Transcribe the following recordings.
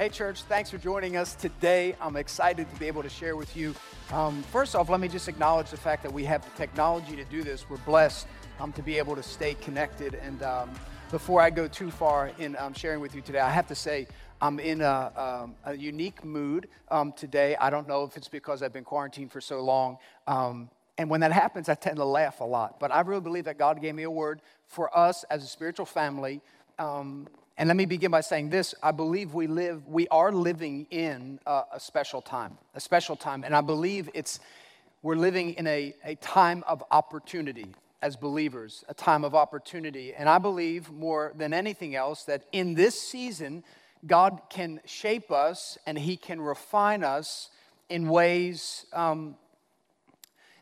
Hey, church, thanks for joining us today. I'm excited to be able to share with you. Um, first off, let me just acknowledge the fact that we have the technology to do this. We're blessed um, to be able to stay connected. And um, before I go too far in um, sharing with you today, I have to say, I'm in a, um, a unique mood um, today. I don't know if it's because I've been quarantined for so long. and when that happens, I tend to laugh a lot. But I really believe that God gave me a word for us as a spiritual family um, and let me begin by saying this I believe we live, we are living in a, a special time, a special time. And I believe it's, we're living in a, a time of opportunity as believers, a time of opportunity. And I believe more than anything else that in this season, God can shape us and He can refine us in ways um,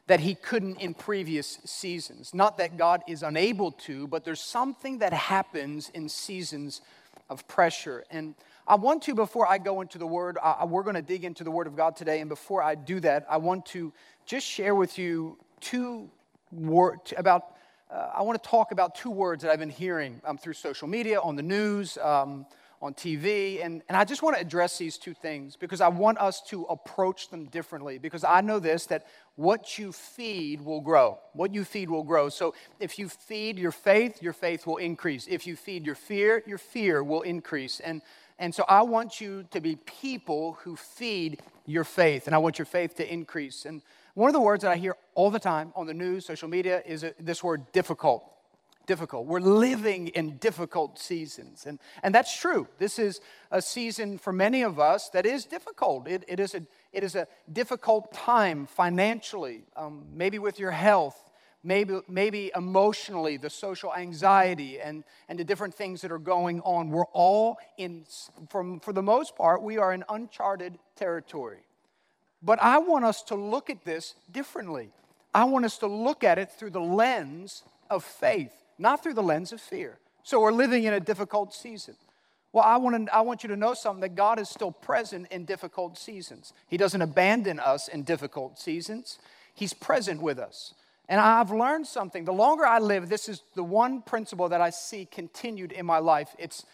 that he couldn't in previous seasons. Not that God is unable to, but there's something that happens in seasons of pressure. And I want to, before I go into the Word, I, we're going to dig into the Word of God today. And before I do that, I want to just share with you two words about. Uh, I want to talk about two words that I've been hearing um, through social media, on the news, um, on TV. And, and I just want to address these two things because I want us to approach them differently. Because I know this that what you feed will grow. What you feed will grow. So if you feed your faith, your faith will increase. If you feed your fear, your fear will increase. And, and so I want you to be people who feed your faith, and I want your faith to increase. And one of the words that I hear all the time on the news, social media, is uh, this word difficult difficult. We're living in difficult seasons. And, and that's true. This is a season for many of us that is difficult. It, it, is, a, it is a difficult time financially, um, maybe with your health, maybe, maybe emotionally, the social anxiety and, and the different things that are going on. We're all in, from, for the most part, we are in uncharted territory. But I want us to look at this differently. I want us to look at it through the lens of faith not through the lens of fear. So we're living in a difficult season. Well, I want, to, I want you to know something that God is still present in difficult seasons. He doesn't abandon us in difficult seasons, He's present with us. And I've learned something. The longer I live, this is the one principle that I see continued in my life. It's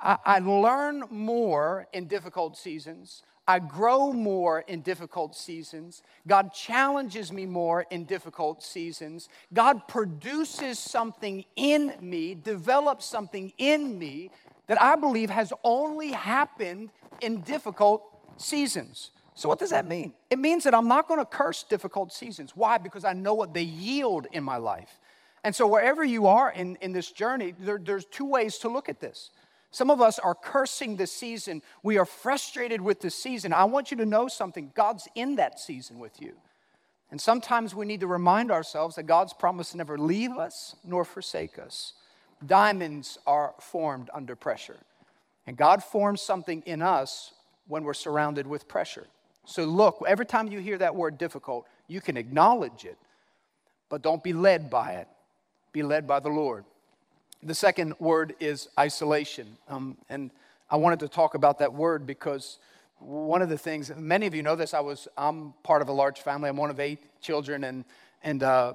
I, I learn more in difficult seasons. I grow more in difficult seasons. God challenges me more in difficult seasons. God produces something in me, develops something in me that I believe has only happened in difficult seasons. So, what does that mean? It means that I'm not going to curse difficult seasons. Why? Because I know what they yield in my life. And so, wherever you are in, in this journey, there, there's two ways to look at this. Some of us are cursing the season. We are frustrated with the season. I want you to know something God's in that season with you. And sometimes we need to remind ourselves that God's promise to never leave us nor forsake us. Diamonds are formed under pressure. And God forms something in us when we're surrounded with pressure. So, look, every time you hear that word difficult, you can acknowledge it, but don't be led by it. Be led by the Lord. The second word is isolation. Um, and I wanted to talk about that word because one of the things, many of you know this, I was, I'm part of a large family. I'm one of eight children, and, and uh,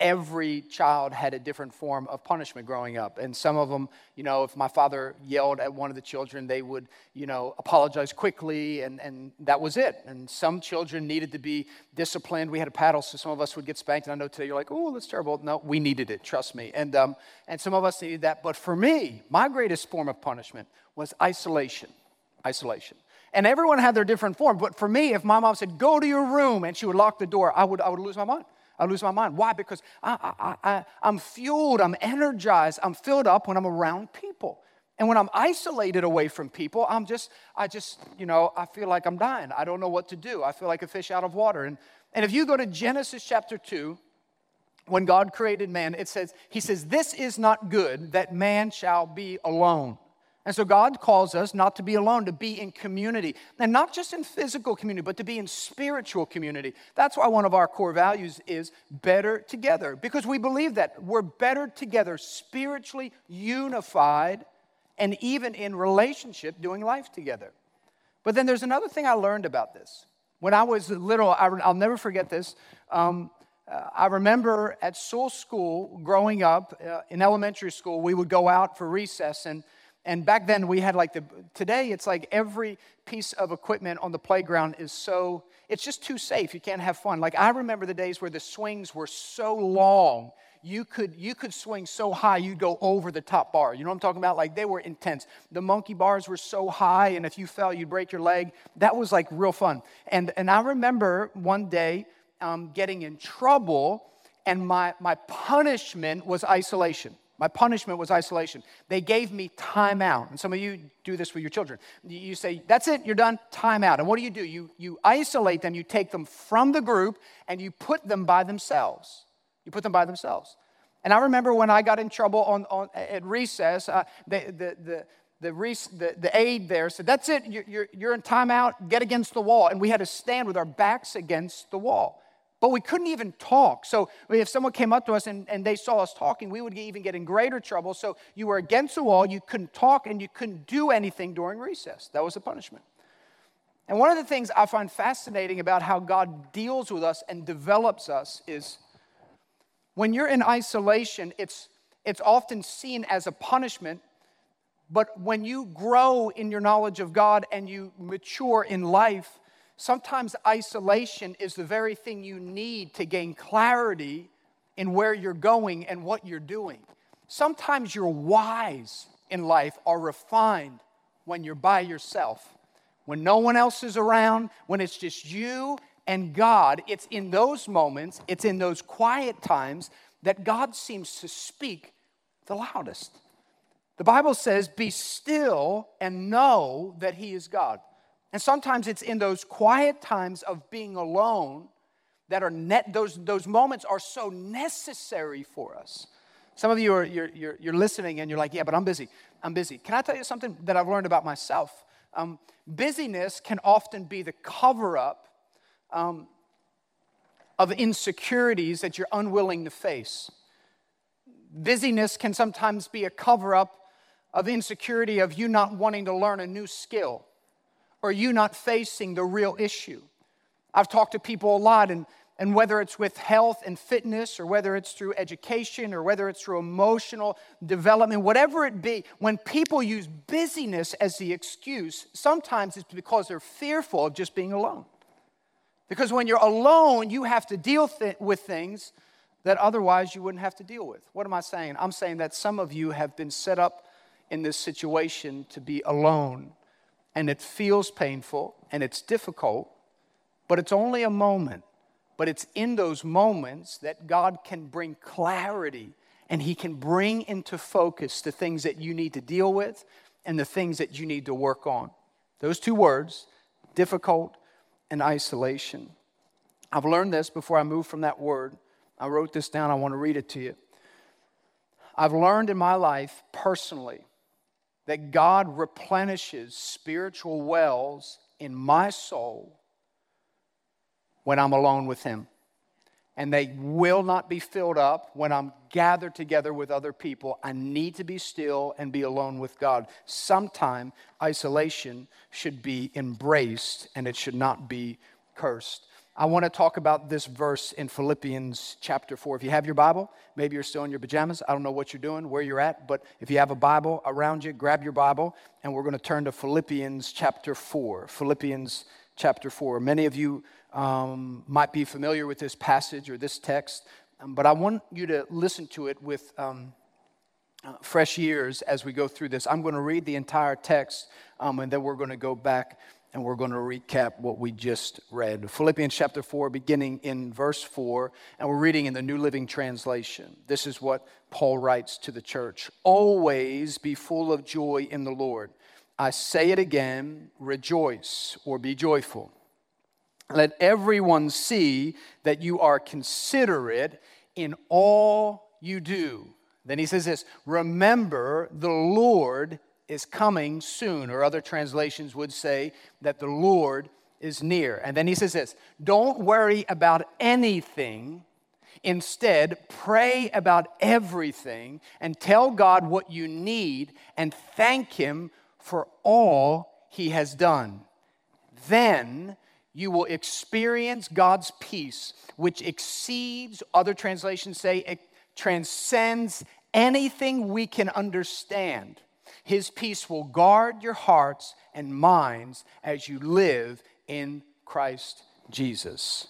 every child had a different form of punishment growing up. And some of them, you know, if my father yelled at one of the children, they would, you know, apologize quickly, and, and that was it. And some children needed to be disciplined. We had a paddle, so some of us would get spanked. And I know today you're like, oh, that's terrible. No, we needed it, trust me. And, um, and some of us needed that. But for me, my greatest form of punishment was isolation. Isolation. And everyone had their different form. But for me, if my mom said, go to your room, and she would lock the door, I would, I would lose my mind. I lose my mind. Why? Because I, I, I, I'm fueled, I'm energized, I'm filled up when I'm around people. And when I'm isolated away from people, I'm just, I just, you know, I feel like I'm dying. I don't know what to do. I feel like a fish out of water. And, and if you go to Genesis chapter 2, when God created man, it says, He says, This is not good that man shall be alone. And so God calls us not to be alone, to be in community. And not just in physical community, but to be in spiritual community. That's why one of our core values is better together, because we believe that we're better together, spiritually unified, and even in relationship, doing life together. But then there's another thing I learned about this. When I was little, I'll never forget this. Um, uh, I remember at Sewell School growing up uh, in elementary school, we would go out for recess and And back then we had like the, today it's like every piece of equipment on the playground is so, it's just too safe. You can't have fun. Like I remember the days where the swings were so long you could you could swing so high you'd go over the top bar. You know what I'm talking about? Like they were intense. The monkey bars were so high, and if you fell, you'd break your leg. That was like real fun. And and I remember one day um, getting in trouble, and my my punishment was isolation. My punishment was isolation. They gave me time out. And some of you do this with your children. You say, That's it, you're done, time out. And what do you do? You, you isolate them, you take them from the group, and you put them by themselves. You put them by themselves. And I remember when I got in trouble on, on at recess, uh, the, the, the, the, the, the, aide there said, That's it, you're, you're, you're in timeout, get against the wall. And we had to stand with our backs against the wall. But we couldn't even talk. So if someone came up to us and, and they saw us talking, we would even get in greater trouble. So you were against the wall, you couldn't talk, and you couldn't do anything during recess. That was the punishment. And one of the things I find fascinating about how God deals with us and develops us is when you're in isolation, it's, it's often seen as a punishment. But when you grow in your knowledge of God and you mature in life, sometimes isolation is the very thing you need to gain clarity in where you're going and what you're doing. Sometimes your whys in life are refined when you're by yourself, when no one else is around, when it's just you and God, it's in those moments, it's in those quiet times that God seems to speak the loudest. The Bible says, Be still and know that He is God. And sometimes it's in those quiet times of being alone that are net, those, those moments are so necessary for us. Some of you are you're, you're, you're listening and you're like, yeah, but I'm busy. I'm busy. Can I tell you something that I've learned about myself? Um, busyness can often be the cover up um, of insecurities that you're unwilling to face. Busyness can sometimes be a cover up of insecurity of you not wanting to learn a new skill or you not facing the real issue. I've talked to people a lot, and, and whether it's with health and fitness, or whether it's through education, or whether it's through emotional development, whatever it be, when people use busyness as the excuse, sometimes it's because they're fearful of just being alone. Because when you're alone, you have to deal th- with things that otherwise you wouldn't have to deal with. What am I saying? I'm saying that some of you have been set up in this situation to be alone, and it feels painful and it's difficult, but it's only a moment. But it's in those moments that God can bring clarity and He can bring into focus the things that you need to deal with and the things that you need to work on. Those two words, difficult and isolation. I've learned this before I move from that word. I wrote this down, I want to read it to you. I've learned in my life personally that God replenishes spiritual wells in my soul when I'm alone with Him and they will not be filled up when I'm gathered together with other people. I need to be still and be alone with God. Sometime isolation should be embraced and it should not be cursed. I want to talk about this verse in Philippians chapter 4. If you have your Bible, maybe you're still in your pajamas. I don't know what you're doing, where you're at, but if you have a Bible around you, grab your Bible and we're going to turn to Philippians chapter 4. Philippians chapter 4. Many of you um, might be familiar with this passage or this text, um, but I want you to listen to it with um, uh, fresh ears as we go through this. I'm going to read the entire text, um, and then we're going to go back and we're going to recap what we just read. Philippians chapter 4, beginning in verse 4, and we're reading in the New Living Translation. This is what Paul writes to the church Always be full of joy in the Lord. I say it again, rejoice or be joyful. Let everyone see that you are considerate in all you do. Then he says this Remember, the Lord is coming soon. Or other translations would say that the Lord is near. And then he says this Don't worry about anything. Instead, pray about everything and tell God what you need and thank Him for all He has done. Then you will experience God's peace, which exceeds, other translations say, it transcends anything we can understand. His peace will guard your hearts and minds as you live in Christ Jesus.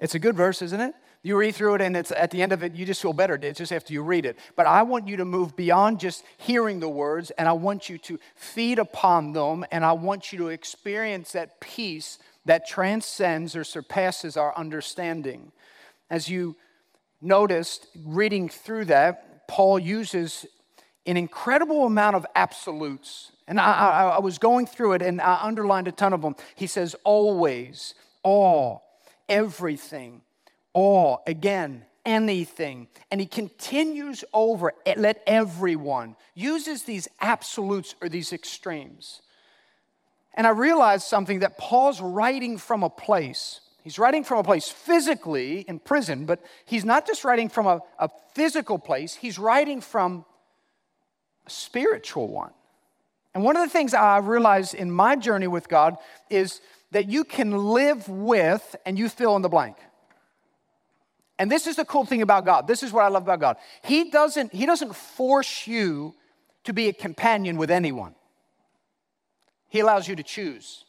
It's a good verse, isn't it? You read through it, and it's at the end of it, you just feel better. It's just after you read it. But I want you to move beyond just hearing the words, and I want you to feed upon them, and I want you to experience that peace that transcends or surpasses our understanding. As you noticed, reading through that, Paul uses an incredible amount of absolutes. And I, I, I was going through it and I underlined a ton of them. He says, always, all, everything, all, again, anything. And he continues over, let everyone, uses these absolutes or these extremes. And I realized something that Paul's writing from a place. He's writing from a place physically in prison, but he's not just writing from a, a physical place, he's writing from a spiritual one. And one of the things I realized in my journey with God is that you can live with and you fill in the blank. And this is the cool thing about God. This is what I love about God. He doesn't, he doesn't force you to be a companion with anyone. He allows you to choose.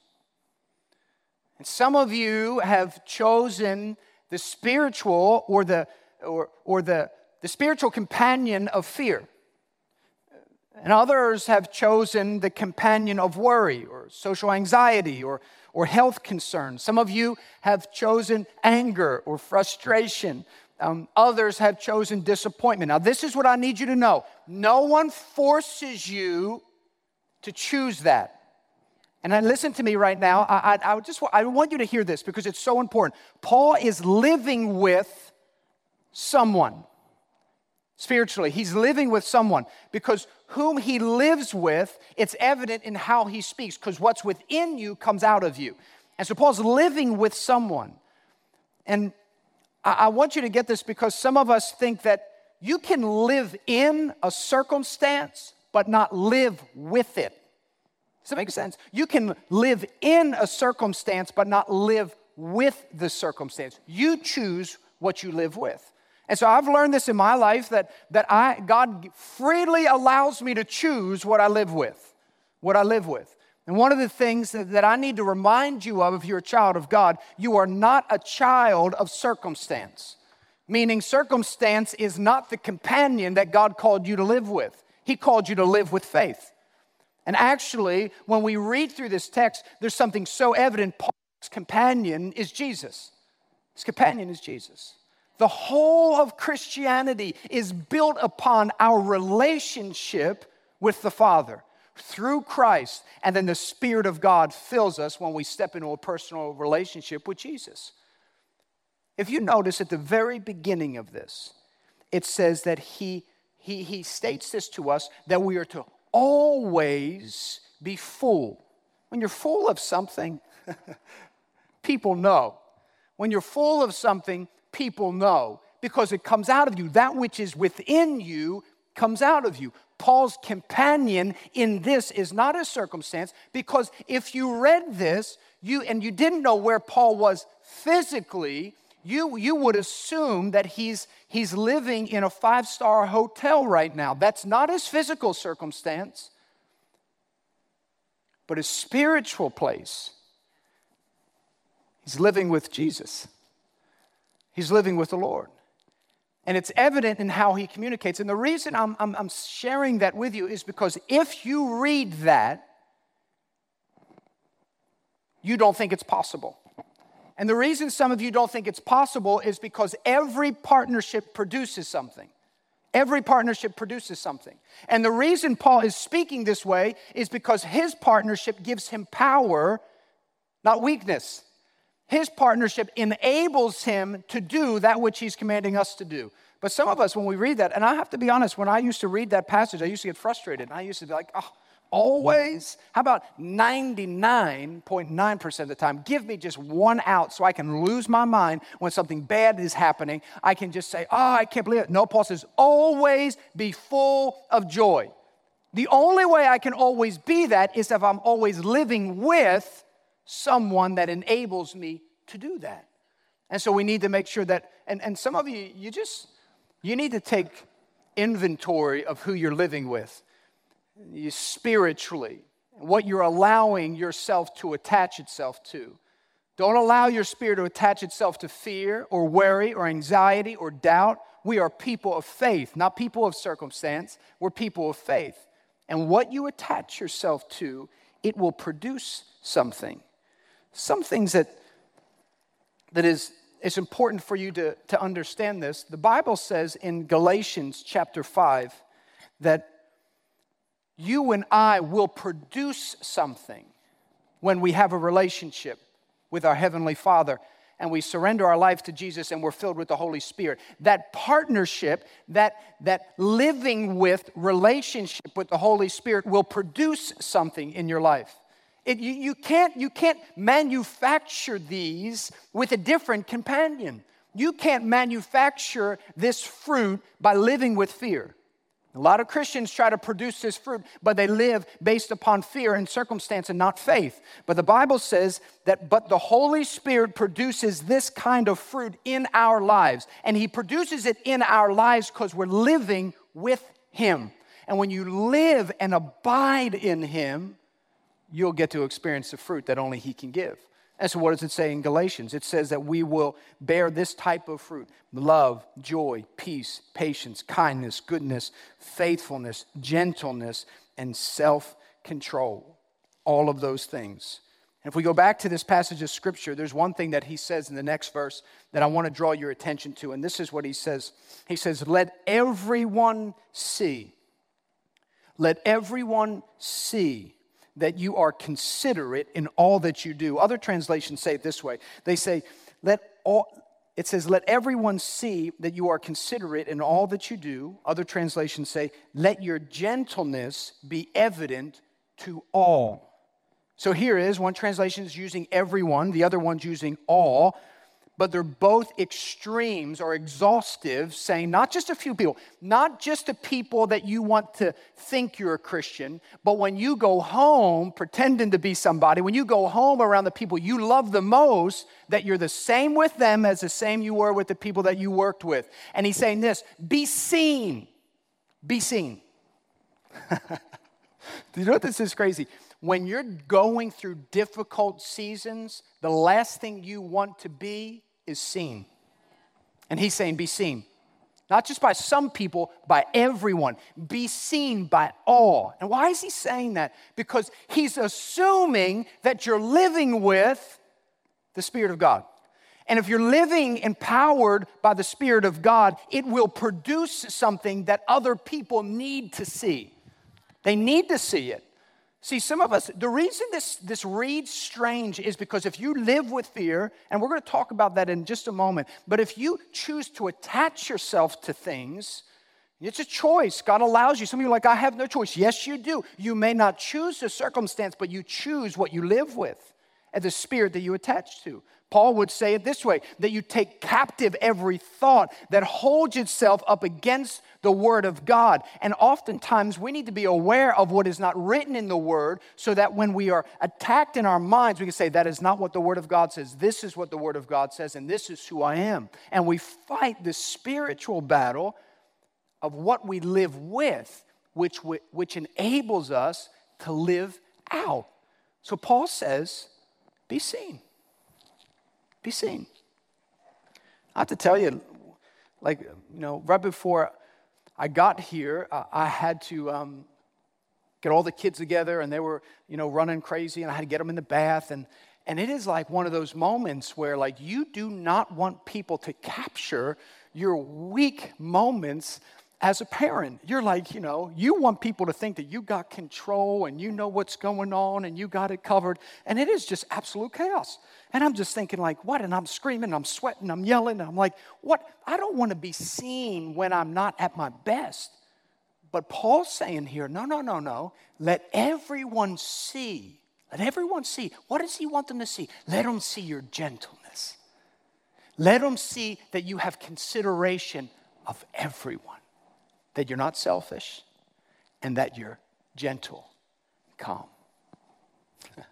And some of you have chosen the spiritual or the or, or the, the spiritual companion of fear. And others have chosen the companion of worry or social anxiety or, or health concerns. Some of you have chosen anger or frustration. Um, others have chosen disappointment. Now, this is what I need you to know no one forces you to choose that. And then listen to me right now. I, I, I, just I want you to hear this because it's so important. Paul is living with someone spiritually. He's living with someone because whom he lives with, it's evident in how he speaks because what's within you comes out of you. And so Paul's living with someone. And I, want you to get this because some of us think that you can live in a circumstance but not live with it. Does that make sense? You can live in a circumstance, but not live with the circumstance. You choose what you live with. And so I've learned this in my life that, that I, God freely allows me to choose what I live with, what I live with. And one of the things that, that I need to remind you of if you're a child of God, you are not a child of circumstance. Meaning, circumstance is not the companion that God called you to live with. He called you to live with faith. And actually, when we read through this text, there's something so evident. Paul's companion is Jesus. His companion is Jesus. The whole of Christianity is built upon our relationship with the Father through Christ. And then the Spirit of God fills us when we step into a personal relationship with Jesus. If you notice at the very beginning of this, it says that he, he, he states this to us that we are to always be full. When you're full of something, people know. When you're full of something, people know because it comes out of you. That which is within you comes out of you. Paul's companion in this is not a circumstance because if you read this, you and you didn't know where Paul was physically, you, you would assume that he's, he's living in a five star hotel right now. That's not his physical circumstance, but his spiritual place. He's living with Jesus, he's living with the Lord. And it's evident in how he communicates. And the reason I'm, I'm, I'm sharing that with you is because if you read that, you don't think it's possible. And the reason some of you don't think it's possible is because every partnership produces something. Every partnership produces something. And the reason Paul is speaking this way is because his partnership gives him power, not weakness. His partnership enables him to do that which he's commanding us to do. But some of us, when we read that, and I have to be honest, when I used to read that passage, I used to get frustrated. I used to be like, oh, Always? How about 99.9% of the time? Give me just one out so I can lose my mind when something bad is happening. I can just say, Oh, I can't believe it. No, Paul says, always be full of joy. The only way I can always be that is if I'm always living with someone that enables me to do that. And so we need to make sure that, and, and some of you, you just, you need to take inventory of who you're living with you spiritually, what you're allowing yourself to attach itself to. Don't allow your spirit to attach itself to fear or worry or anxiety or doubt. We are people of faith, not people of circumstance. We're people of faith. And what you attach yourself to, it will produce something. Some things that, that is it's important for you to, to understand this. The Bible says in Galatians chapter 5 that you and I will produce something when we have a relationship with our Heavenly Father and we surrender our life to Jesus and we're filled with the Holy Spirit. That partnership, that, that living with relationship with the Holy Spirit will produce something in your life. It, you, you, can't, you can't manufacture these with a different companion. You can't manufacture this fruit by living with fear. A lot of Christians try to produce this fruit, but they live based upon fear and circumstance and not faith. But the Bible says that, but the Holy Spirit produces this kind of fruit in our lives. And He produces it in our lives because we're living with Him. And when you live and abide in Him, you'll get to experience the fruit that only He can give. And so, what does it say in Galatians? It says that we will bear this type of fruit love, joy, peace, patience, kindness, goodness, faithfulness, gentleness, and self control. All of those things. And if we go back to this passage of Scripture, there's one thing that he says in the next verse that I want to draw your attention to. And this is what he says He says, Let everyone see. Let everyone see that you are considerate in all that you do. Other translations say it this way they say, let all, it says, let everyone see that you are considerate in all that you do. Other translations say, let your gentleness be evident to all. So here is one translation is using everyone, the other one's using all but they're both extremes or exhaustive, saying not just a few people, not just the people that you want to think you're a Christian, but when you go home pretending to be somebody, when you go home around the people you love the most, that you're the same with them as the same you were with the people that you worked with. And he's saying this be seen. Be seen. Do you know what this is crazy? When you're going through difficult seasons, the last thing you want to be is seen. And he's saying, be seen. Not just by some people, by everyone. Be seen by all. And why is he saying that? Because he's assuming that you're living with the Spirit of God. And if you're living empowered by the Spirit of God, it will produce something that other people need to see. They need to see it. See, some of us, the reason this, this reads strange is because if you live with fear, and we're going to talk about that in just a moment, but if you choose to attach yourself to things, it's a choice. God allows you. Some of you are like, I have no choice. Yes, you do. You may not choose the circumstance, but you choose what you live with the spirit that you attach to. Paul would say it this way that you take captive every thought that holds itself up against the Word of God. And oftentimes we need to be aware of what is not written in the Word so that when we are attacked in our minds, we can say, That is not what the Word of God says. This is what the Word of God says, and this is who I am. And we fight the spiritual battle of what we live with, which, which enables us to live out. So Paul says, Be seen be seen. I have to tell you, like, you know, right before I got here, uh, I had to um, get all the kids together and they were, you know, running crazy and I had to get them in the bath. And, and it is like one of those moments where, like, you do not want people to capture your weak moments as a parent. You're like, you know, you want people to think that you got control and you know what's going on and you got it covered. And it is just absolute chaos. And I'm just thinking, like, what? And I'm screaming, I'm sweating, I'm yelling. And I'm like, what? I don't want to be seen when I'm not at my best. But Paul's saying here, no, no, no, no. Let everyone see. Let everyone see. What does he want them to see? Let them see your gentleness. Let them see that you have consideration of everyone that you're not selfish, and that you're gentle, calm.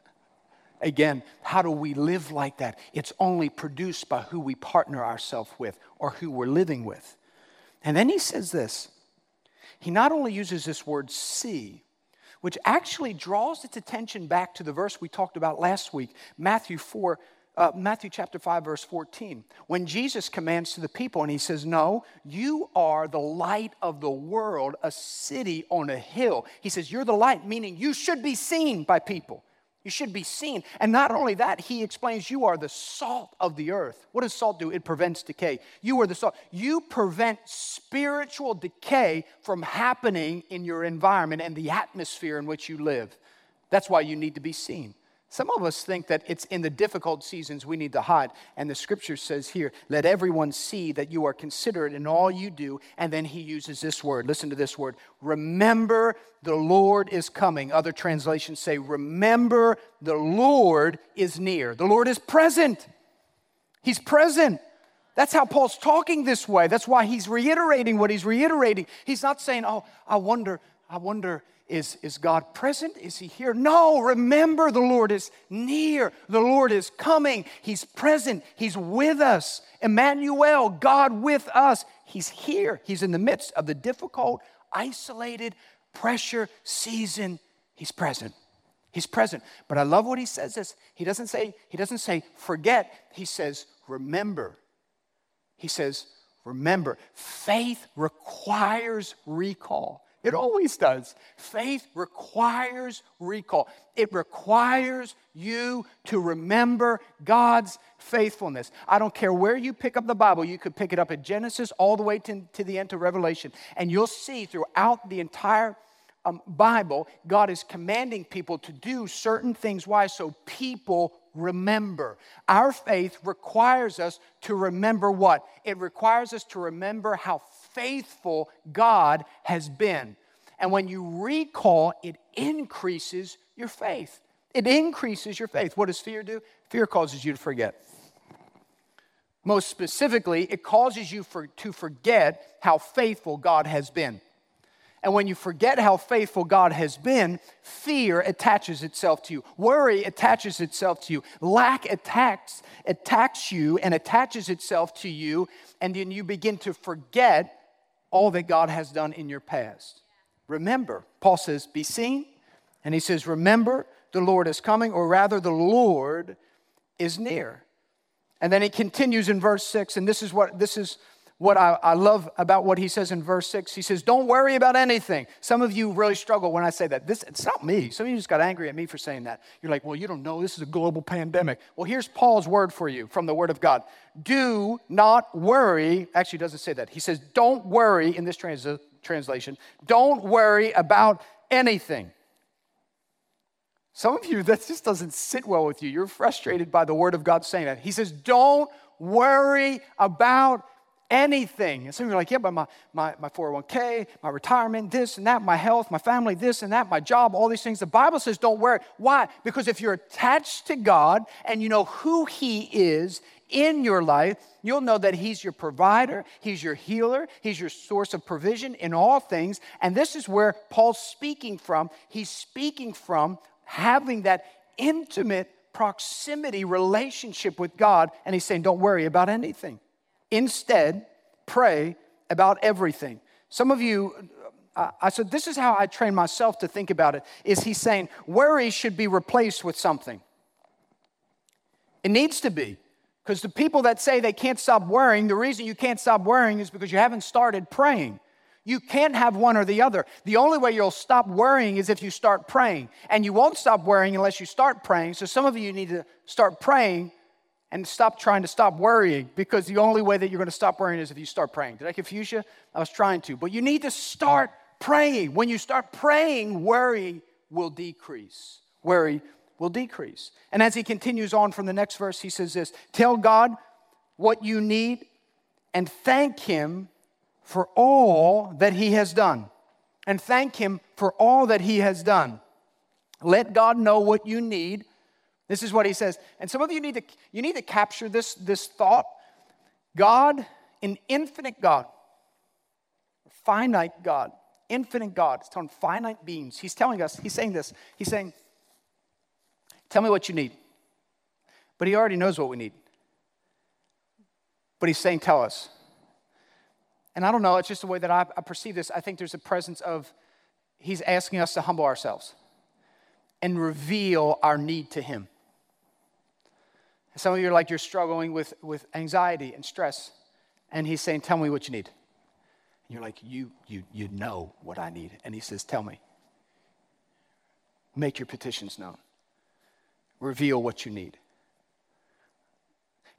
Again, how do we live like that? It's only produced by who we partner ourselves with or who we're living with. And then he says this he not only uses this word see, which actually draws its attention back to the verse we talked about last week, Matthew 4. Uh, Matthew chapter 5, verse 14, when Jesus commands to the people and he says, No, you are the light of the world, a city on a hill. He says, You're the light, meaning you should be seen by people. You should be seen. And not only that, he explains you are the salt of the earth. What does salt do? It prevents decay. You are the salt. You prevent spiritual decay from happening in your environment and the atmosphere in which you live. That's why you need to be seen. Some of us think that it's in the difficult seasons we need to hide. And the scripture says here, let everyone see that you are considerate in all you do. And then he uses this word. Listen to this word. Remember the Lord is coming. Other translations say, remember the Lord is near. The Lord is present. He's present. That's how Paul's talking this way. That's why he's reiterating what he's reiterating. He's not saying, oh, I wonder, I wonder is, is God present? Is He here? No, remember the Lord is near. The Lord is coming. He's present. He's with us. Emmanuel, God with us. He's here. He's in the midst of the difficult, isolated, pressure season. He's present. He's present. But I love what he says this. He doesn't say, he doesn't say forget. He says remember. He says remember. Faith requires recall. It always does. Faith requires recall. It requires you to remember God's faithfulness. I don't care where you pick up the Bible, you could pick it up at Genesis all the way to, to the end of Revelation, and you'll see throughout the entire um, Bible, God is commanding people to do certain things. Why? So people remember. Our faith requires us to remember what? It requires us to remember how faithful God has been. And when you recall, it increases your faith. It increases your faith. What does fear do? Fear causes you to forget. Most specifically, it causes you for, to forget how faithful God has been. And when you forget how faithful God has been, fear attaches itself to you. Worry attaches itself to you. Lack attacks, attacks you and attaches itself to you. And then you begin to forget all that God has done in your past. Remember, Paul says, be seen. And he says, remember, the Lord is coming, or rather, the Lord is near. And then he continues in verse 6, and this is what this is what I, I, love about what he says in verse 6. He says, Don't worry about anything. Some of you really struggle when I say that. This it's not me. Some of you just got angry at me for saying that. You're like, well, you don't know, this is a global pandemic. Well, here's Paul's word for you from the word of God. Do not worry. Actually, doesn't say that. He says, Don't worry in this trans- translation. Don't worry about anything. Some of you, that just doesn't sit well with you. You're frustrated by the word of God saying that. He says, Don't worry about anything. And some of you are like, yeah, but my, my, my 401k, my retirement, this and that, my health, my family, this and that, my job, all these things. The Bible says don't worry. Why? Because if you're attached to God and you know who He is in your life, you'll know that He's your provider, He's your healer, He's your source of provision in all things. And this is where Paul's speaking from. He's speaking from having that intimate proximity relationship with God, and he's saying, Don't worry about anything. Instead, pray about everything. Some of you, uh, I said, this is how I train myself to think about it. Is he saying worry should be replaced with something? It needs to be. Because the people that say they can't stop worrying, the reason you can't stop worrying is because you haven't started praying. You can't have one or the other. The only way you'll stop worrying is if you start praying. And you won't stop worrying unless you start praying. So some of you need to start praying and stop trying to stop worrying because the only way that you're going to stop worrying is if you start praying. Did I confuse you? I was trying to. But you need to start praying. When you start praying, worry will decrease. Worry will decrease. And as he continues on from the next verse, he says this Tell God what you need and thank him for all that he has done. And thank him for all that he has done. Let God know what you need this is what he says. And some of you need to, you need to capture this, this thought. God, an infinite God, finite God, infinite God. It's telling finite beings. He's telling us, he's saying this. He's saying, Tell me what you need. But he already knows what we need. But he's saying, Tell us. And I don't know, it's just the way that I, I perceive this. I think there's a presence of he's asking us to humble ourselves and reveal our need to him. Some of you are like you're struggling with, with anxiety and stress, and he's saying, Tell me what you need. And you're like, you, you, you know what I need. And he says, Tell me. Make your petitions known. Reveal what you need.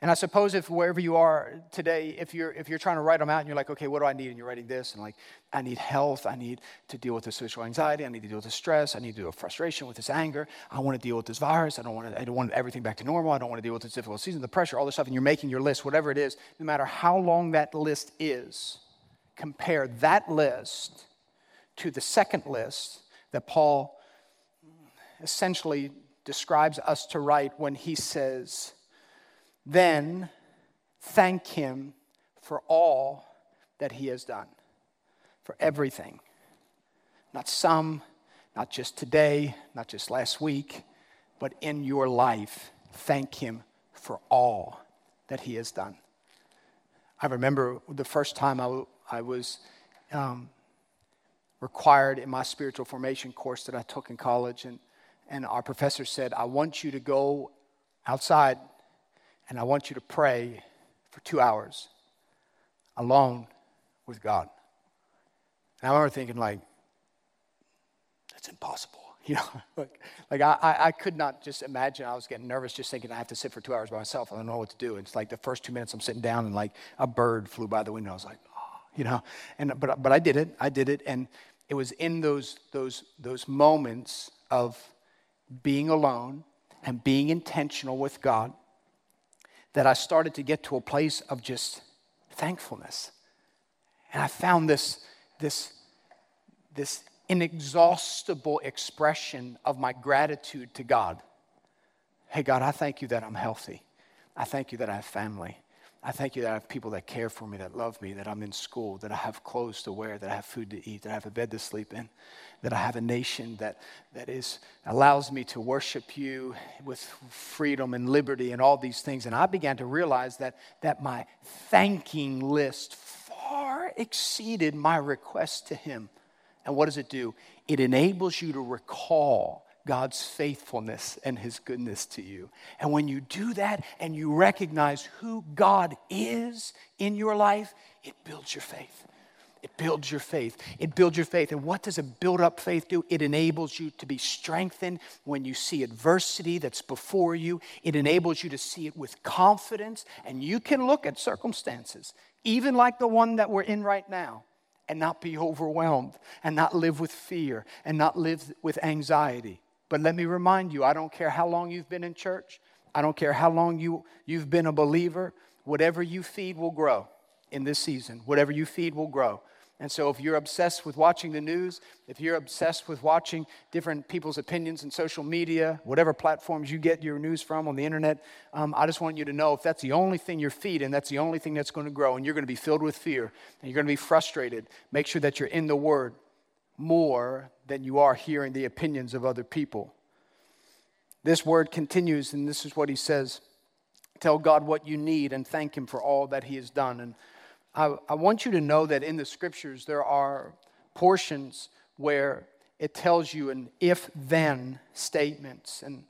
And I suppose if wherever you are today, if you're, if you're trying to write them out and you're like, okay, what do I need? And you're writing this, and like, I need health. I need to deal with the social anxiety. I need to deal with the stress. I need to deal with frustration, with this anger. I want to deal with this virus. I don't want to, I don't want everything back to normal. I don't want to deal with this difficult season, the pressure, all this stuff. And you're making your list, whatever it is, no matter how long that list is, compare that list to the second list that Paul essentially describes us to write when he says, then thank Him for all that He has done, for everything. Not some, not just today, not just last week, but in your life, thank Him for all that He has done. I remember the first time I, I was um, required in my spiritual formation course that I took in college, and, and our professor said, I want you to go outside and I want you to pray for two hours alone with God. And I remember thinking, like, that's impossible. You know, like, like I, I could not just imagine. I was getting nervous just thinking I have to sit for two hours by myself. I don't know what to do. And It's like the first two minutes I'm sitting down and like a bird flew by the window. I was like, oh, you know, and but but I did it. I did it, and it was in those those those moments of being alone and being intentional with God that I started to get to a place of just thankfulness. And I found this, this, this inexhaustible expression of my gratitude to God. Hey, God, I thank you that I'm healthy. I thank you that I have family. I thank you that I have people that care for me, that love me, that I'm in school, that I have clothes to wear, that I have food to eat, that I have a bed to sleep in, that I have a nation that, that is, allows me to worship you with freedom and liberty and all these things. And I began to realize that, that my thanking list far exceeded my request to Him. And what does it do? It enables you to recall God's faithfulness and his goodness to you. And when you do that and you recognize who God is in your life, it builds your faith. It builds your faith. It builds your faith. And what does a build up faith do? It enables you to be strengthened when you see adversity that's before you. It enables you to see it with confidence. And you can look at circumstances, even like the one that we're in right now, and not be overwhelmed, and not live with fear, and not live with anxiety. But let me remind you I don't care how long you've been in church, I don't care how long you, you've been a believer, whatever you feed will grow in this season. Whatever you feed will grow. And so, if you're obsessed with watching the news, if you're obsessed with watching different people's opinions in social media, whatever platforms you get your news from on the internet, um, I just want you to know if that's the only thing you're feeding, that's the only thing that's going to grow, and you're going to be filled with fear and you're going to be frustrated, make sure that you're in the Word more than you are hearing the opinions of other people. This word continues, and this is what he says Tell God what you need and thank Him for all that He has done. And I, I want you to know that in the scriptures there are portions where it tells you an if then statements. And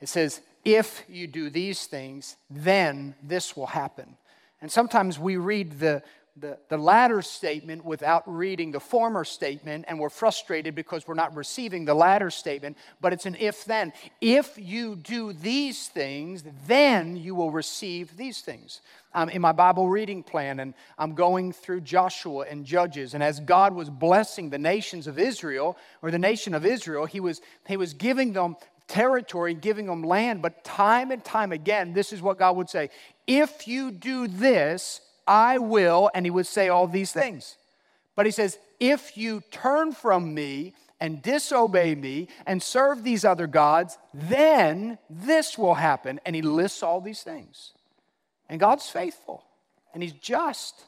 it says, if you do these things, then this will happen. And sometimes we read the the, the latter statement without reading the former statement, and we're frustrated because we're not receiving the latter statement, but it's an if then. If you do these things, then you will receive these things. I'm in my Bible reading plan, and I'm going through Joshua and Judges, and as God was blessing the nations of Israel, or the nation of Israel, He was, he was giving them territory, giving them land, but time and time again, this is what God would say If you do this, I will, and he would say all these things. But he says, if you turn from me and disobey me and serve these other gods, then this will happen. And he lists all these things. And God's faithful, and he's just,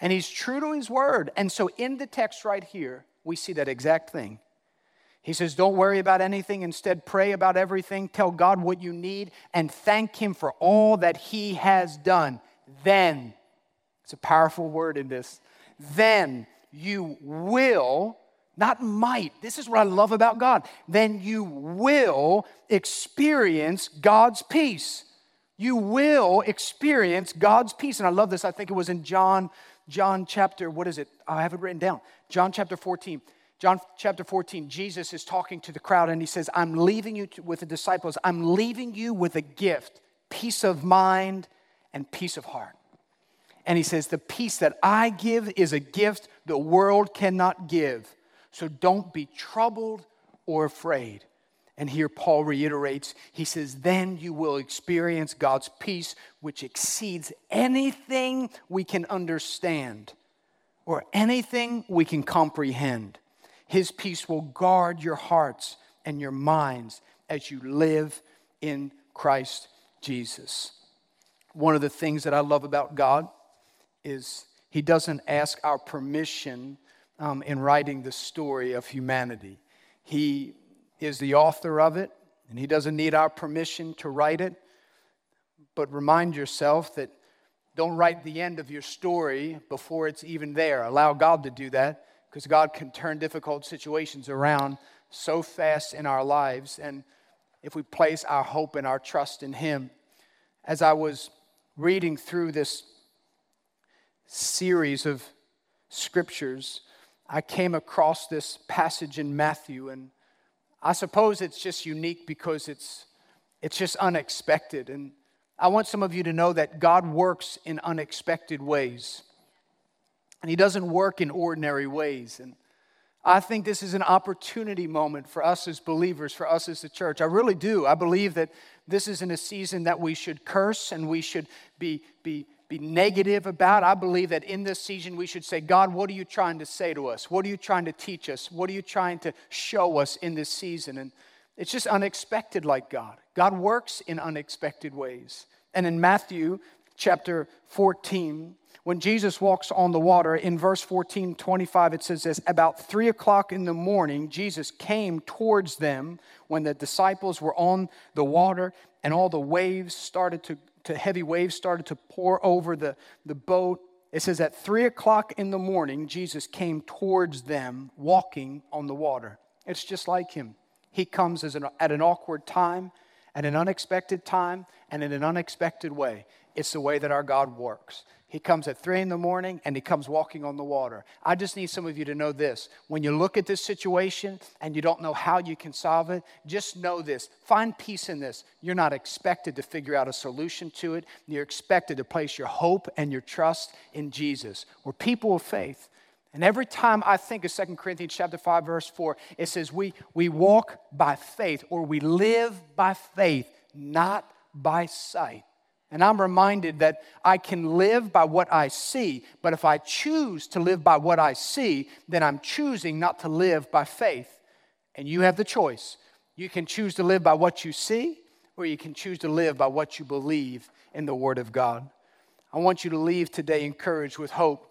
and he's true to his word. And so in the text right here, we see that exact thing. He says, Don't worry about anything. Instead, pray about everything. Tell God what you need and thank Him for all that He has done. Then it's a powerful word in this. Then you will not might. This is what I love about God. Then you will experience God's peace. You will experience God's peace. And I love this. I think it was in John, John chapter, what is it? I have it written down. John chapter 14. John chapter 14, Jesus is talking to the crowd and he says, I'm leaving you to, with the disciples. I'm leaving you with a gift, peace of mind and peace of heart. And he says, The peace that I give is a gift the world cannot give. So don't be troubled or afraid. And here Paul reiterates, he says, Then you will experience God's peace, which exceeds anything we can understand or anything we can comprehend. His peace will guard your hearts and your minds as you live in Christ Jesus. One of the things that I love about God is He doesn't ask our permission um, in writing the story of humanity. He is the author of it, and He doesn't need our permission to write it. But remind yourself that don't write the end of your story before it's even there. Allow God to do that because God can turn difficult situations around so fast in our lives. And if we place our hope and our trust in Him, as I was reading through this series of scriptures, I came across this passage in Matthew, and I suppose it's just unique because it's, it's just unexpected. And I want some of you to know that God works in unexpected ways, and He doesn't work in ordinary ways. And I think this is an opportunity moment for us as believers, for us as the church. I really do. I believe that this is in a season that we should curse and we should be, be be negative about. I believe that in this season we should say, God, what are you trying to say to us? What are you trying to teach us? What are you trying to show us in this season? And it's just unexpected like God. God works in unexpected ways. And in Matthew chapter 14, when Jesus walks on the water, in verse 14, 25, it says this About three o'clock in the morning, Jesus came towards them when the disciples were on the water, and all the waves started to to heavy waves started to pour over the, the boat. It says at three o'clock in the morning, Jesus came towards them walking on the water. It's just like him. He comes an, at an awkward time, at an unexpected time, and in an unexpected way. It's the way that our God works. He comes at three in the morning and he comes walking on the water. I just need some of you to know this. When you look at this situation and you don't know how you can solve it, just know this. Find peace in this. You're not expected to figure out a solution to it. You're expected to place your hope and your trust in Jesus. We're people of faith. And every time I think of 2 Corinthians chapter 5, verse 4, it says we, we walk by faith or we live by faith, not by sight. And I'm reminded that I can live by what I see, but if I choose to live by what I see, then I'm choosing not to live by faith. And you have the choice. You can choose to live by what you see, or you can choose to live by what you believe in the Word of God. I want you to leave today encouraged with hope.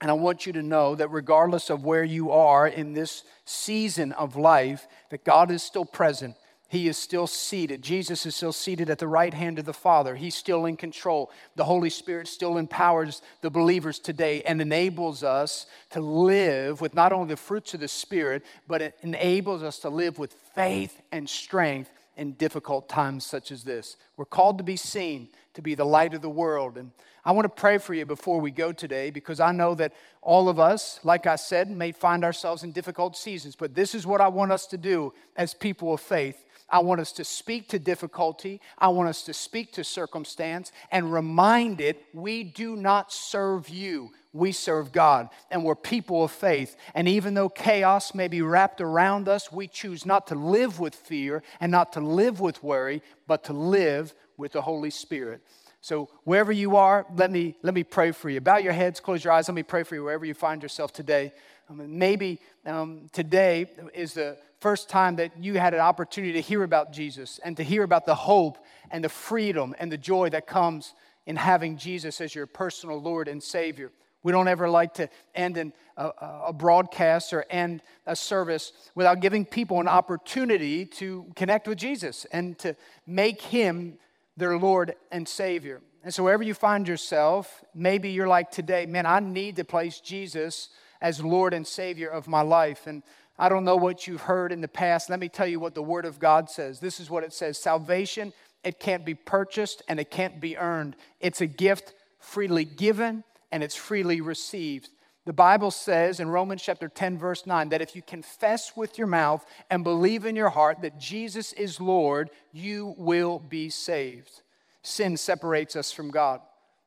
And I want you to know that regardless of where you are in this season of life, that God is still present he is still seated. Jesus is still seated at the right hand of the Father. He's still in control. The Holy Spirit still empowers the believers today and enables us to live with not only the fruits of the Spirit, but it enables us to live with faith and strength in difficult times such as this. We're called to be seen, to be the light of the world. And I want to pray for you before we go today because I know that all of us, like I said, may find ourselves in difficult seasons. But this is what I want us to do as people of faith I want us to speak to difficulty. I want us to speak to circumstance and remind it we do not serve you. We serve God and we're people of faith. And even though chaos may be wrapped around us, we choose not to live with fear and not to live with worry, but to live with the Holy Spirit. So wherever you are, let me let me pray for you. Bow your heads, close your eyes. Let me pray for you wherever you find yourself today. Um, maybe um, today is the first time that you had an opportunity to hear about Jesus and to hear about the hope and the freedom and the joy that comes in having Jesus as your personal Lord and Savior. We don't ever like to end a, a, broadcast or end a service without giving people an opportunity to connect with Jesus and to make Him their Lord and Savior. And so, wherever you find yourself, maybe you're like today, man, I need to place Jesus as Lord and Savior of my life. And I don't know what you've heard in the past. Let me tell you what the Word of God says. This is what it says Salvation, it can't be purchased and it can't be earned. It's a gift freely given and it's freely received. The Bible says in Romans chapter 10, verse 9, that if you confess with your mouth and believe in your heart that Jesus is Lord, you will be saved. Sin separates us from God.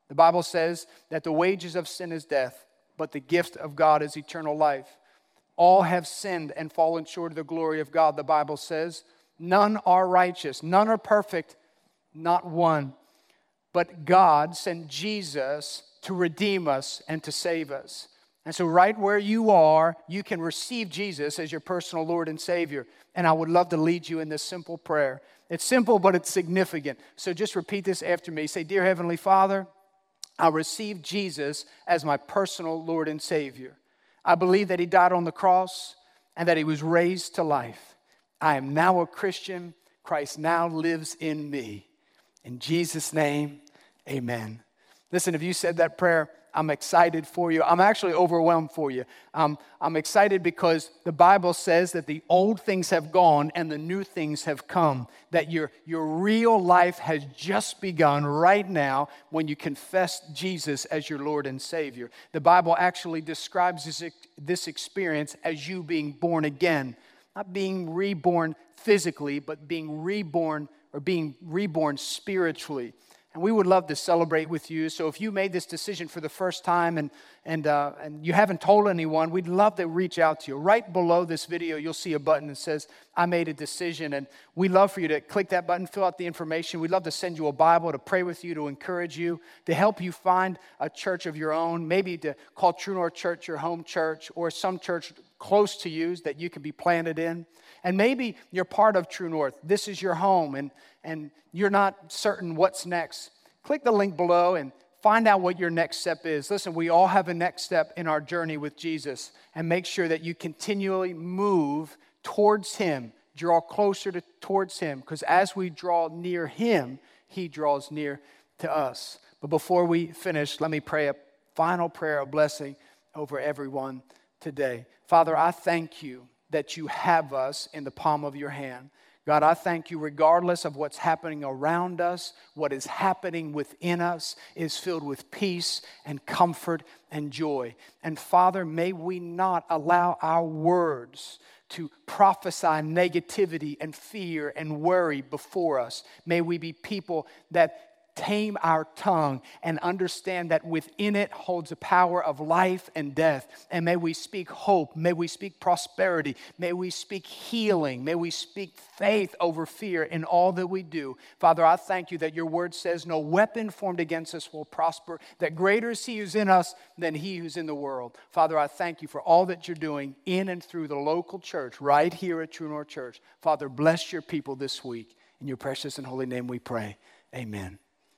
The Bible says that the wages of sin is death, but the gift of God is eternal life. All have sinned and fallen short of the glory of God, the Bible says. None are righteous, none are perfect, not one. But God sent Jesus to redeem us and to save us. And so, right where you are, you can receive Jesus as your personal Lord and Savior. And I would love to lead you in this simple prayer. It's simple, but it's significant. So, just repeat this after me. Say, Dear Heavenly Father, I receive Jesus as my personal Lord and Savior. I believe that He died on the cross and that He was raised to life. I am now a Christian. Christ now lives in me. In Jesus' name, amen. Listen, if you said that prayer, I'm excited for you. I'm actually overwhelmed for you. Um, I'm excited because the Bible says that the old things have gone and the new things have come. That your, your real life has just begun right now when you confess Jesus as your Lord and Savior. The Bible actually describes this, this experience as you being born again, not being reborn physically, but being reborn or being reborn spiritually. And we would love to celebrate with you. So if you made this decision for the first time and, and, uh, and you haven't told anyone, we'd love to reach out to you. Right below this video, you'll see a button that says, I made a decision. And we'd love for you to click that button, fill out the information. We'd love to send you a Bible to pray with you, to encourage you, to help you find a church of your own, maybe to call True North Church your home church or some church close to you that you can be planted in. And maybe you're part of True North. This is your home, and, and you're not certain what's next. Click the link below and find out what your next step is. Listen, we all have a next step in our journey with Jesus, and make sure that you continually move towards Him, draw closer to, towards Him, because as we draw near Him, He draws near to us. But before we finish, let me pray a final prayer of blessing over everyone today. Father, I thank you that you have us in the palm of your hand. God, I thank you, regardless of what's happening around us, what is happening within us is filled with peace and comfort and joy. And Father, may we not allow our words to prophesy negativity and fear and worry before us. May we be people that tame our tongue and understand that within it holds a power of life and death. And may we speak hope, may we speak prosperity, may we speak healing, may we speak faith over fear in all that we do. Father, I thank you that your word says no weapon formed against us will prosper, that greater is he who's in us than he who's in the world. Father, I thank you for all that you're doing in and through the local church right here at True North Church. Father, bless your people this week. In your precious and holy name we pray. Amen.